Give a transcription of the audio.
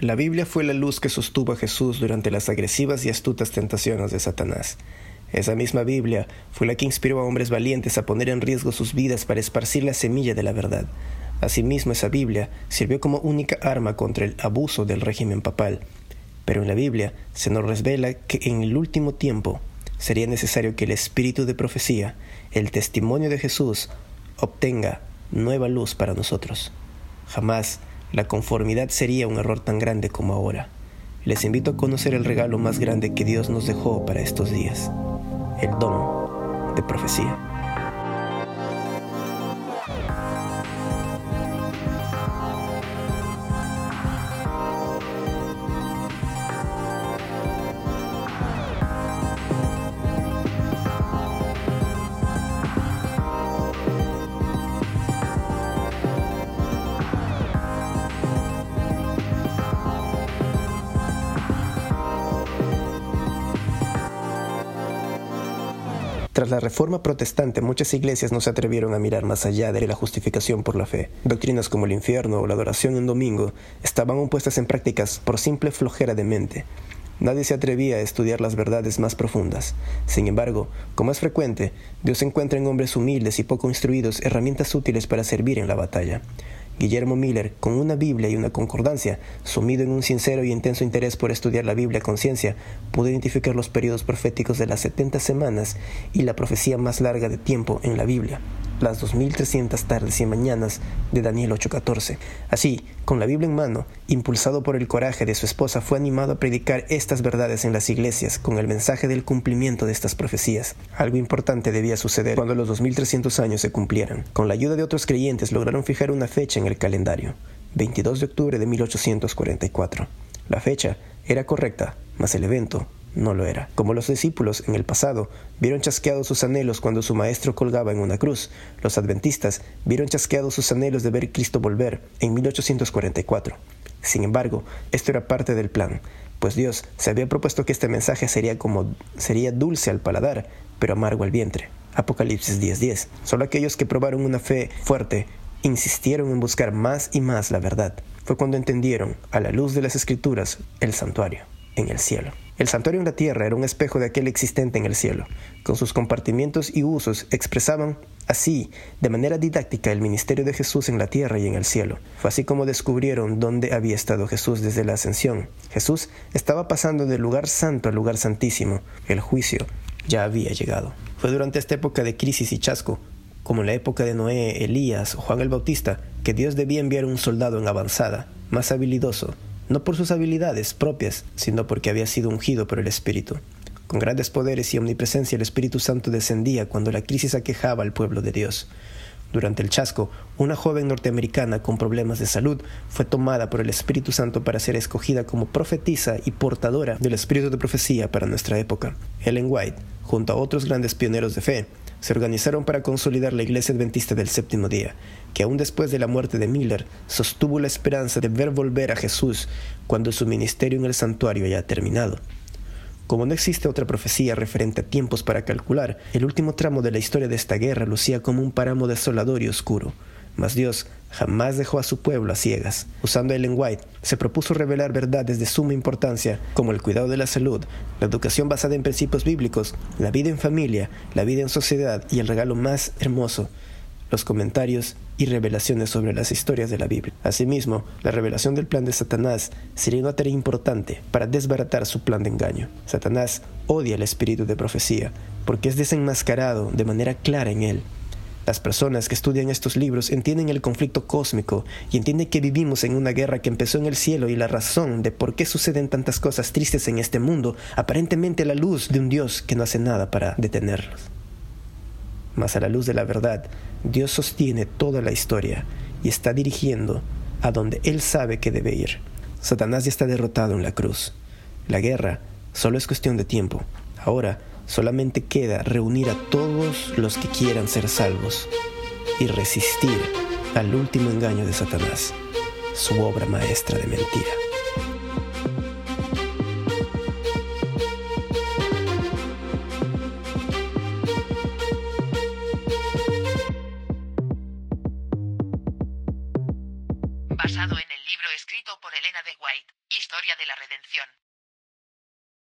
La Biblia fue la luz que sostuvo a Jesús durante las agresivas y astutas tentaciones de Satanás. Esa misma Biblia fue la que inspiró a hombres valientes a poner en riesgo sus vidas para esparcir la semilla de la verdad. Asimismo, esa Biblia sirvió como única arma contra el abuso del régimen papal. Pero en la Biblia se nos revela que en el último tiempo sería necesario que el espíritu de profecía, el testimonio de Jesús, obtenga nueva luz para nosotros. Jamás la conformidad sería un error tan grande como ahora. Les invito a conocer el regalo más grande que Dios nos dejó para estos días, el don de profecía. Tras la reforma protestante, muchas iglesias no se atrevieron a mirar más allá de la justificación por la fe. Doctrinas como el infierno o la adoración en domingo estaban puestas en prácticas por simple flojera de mente. Nadie se atrevía a estudiar las verdades más profundas. Sin embargo, como es frecuente, Dios encuentra en hombres humildes y poco instruidos herramientas útiles para servir en la batalla. Guillermo Miller, con una Biblia y una concordancia, sumido en un sincero y intenso interés por estudiar la Biblia con ciencia, pudo identificar los periodos proféticos de las 70 semanas y la profecía más larga de tiempo en la Biblia las 2300 tardes y mañanas de Daniel 8:14. Así, con la Biblia en mano, impulsado por el coraje de su esposa, fue animado a predicar estas verdades en las iglesias con el mensaje del cumplimiento de estas profecías. Algo importante debía suceder cuando los 2300 años se cumplieran. Con la ayuda de otros creyentes lograron fijar una fecha en el calendario, 22 de octubre de 1844. La fecha era correcta, mas el evento no lo era. Como los discípulos en el pasado vieron chasqueados sus anhelos cuando su maestro colgaba en una cruz, los adventistas vieron chasqueados sus anhelos de ver Cristo volver en 1844. Sin embargo, esto era parte del plan, pues Dios se había propuesto que este mensaje sería como sería dulce al paladar, pero amargo al vientre. Apocalipsis 10:10. Solo aquellos que probaron una fe fuerte insistieron en buscar más y más la verdad. Fue cuando entendieron, a la luz de las escrituras, el santuario en el cielo. El santuario en la tierra era un espejo de aquel existente en el cielo. Con sus compartimientos y usos expresaban así, de manera didáctica, el ministerio de Jesús en la tierra y en el cielo. Fue así como descubrieron dónde había estado Jesús desde la ascensión. Jesús estaba pasando del lugar santo al lugar santísimo. El juicio ya había llegado. Fue durante esta época de crisis y chasco, como en la época de Noé, Elías o Juan el Bautista, que Dios debía enviar un soldado en avanzada, más habilidoso, no por sus habilidades propias, sino porque había sido ungido por el Espíritu. Con grandes poderes y omnipresencia el Espíritu Santo descendía cuando la crisis aquejaba al pueblo de Dios. Durante el chasco, una joven norteamericana con problemas de salud fue tomada por el Espíritu Santo para ser escogida como profetisa y portadora del espíritu de profecía para nuestra época. Ellen White, junto a otros grandes pioneros de fe, se organizaron para consolidar la Iglesia Adventista del Séptimo Día, que aún después de la muerte de Miller sostuvo la esperanza de ver volver a Jesús cuando su ministerio en el santuario haya terminado. Como no existe otra profecía referente a tiempos para calcular, el último tramo de la historia de esta guerra lucía como un páramo desolador y oscuro. Mas Dios jamás dejó a su pueblo a ciegas. Usando Ellen White, se propuso revelar verdades de suma importancia, como el cuidado de la salud, la educación basada en principios bíblicos, la vida en familia, la vida en sociedad y el regalo más hermoso, los comentarios y revelaciones sobre las historias de la Biblia. Asimismo, la revelación del plan de Satanás sería una tarea importante para desbaratar su plan de engaño. Satanás odia el espíritu de profecía porque es desenmascarado de manera clara en él las personas que estudian estos libros entienden el conflicto cósmico y entienden que vivimos en una guerra que empezó en el cielo y la razón de por qué suceden tantas cosas tristes en este mundo, aparentemente la luz de un Dios que no hace nada para detenerlos. Mas a la luz de la verdad, Dios sostiene toda la historia y está dirigiendo a donde Él sabe que debe ir. Satanás ya está derrotado en la cruz. La guerra solo es cuestión de tiempo. Ahora Solamente queda reunir a todos los que quieran ser salvos y resistir al último engaño de Satanás, su obra maestra de mentira. Basado en el libro escrito por Elena de White. Historia de la Redención.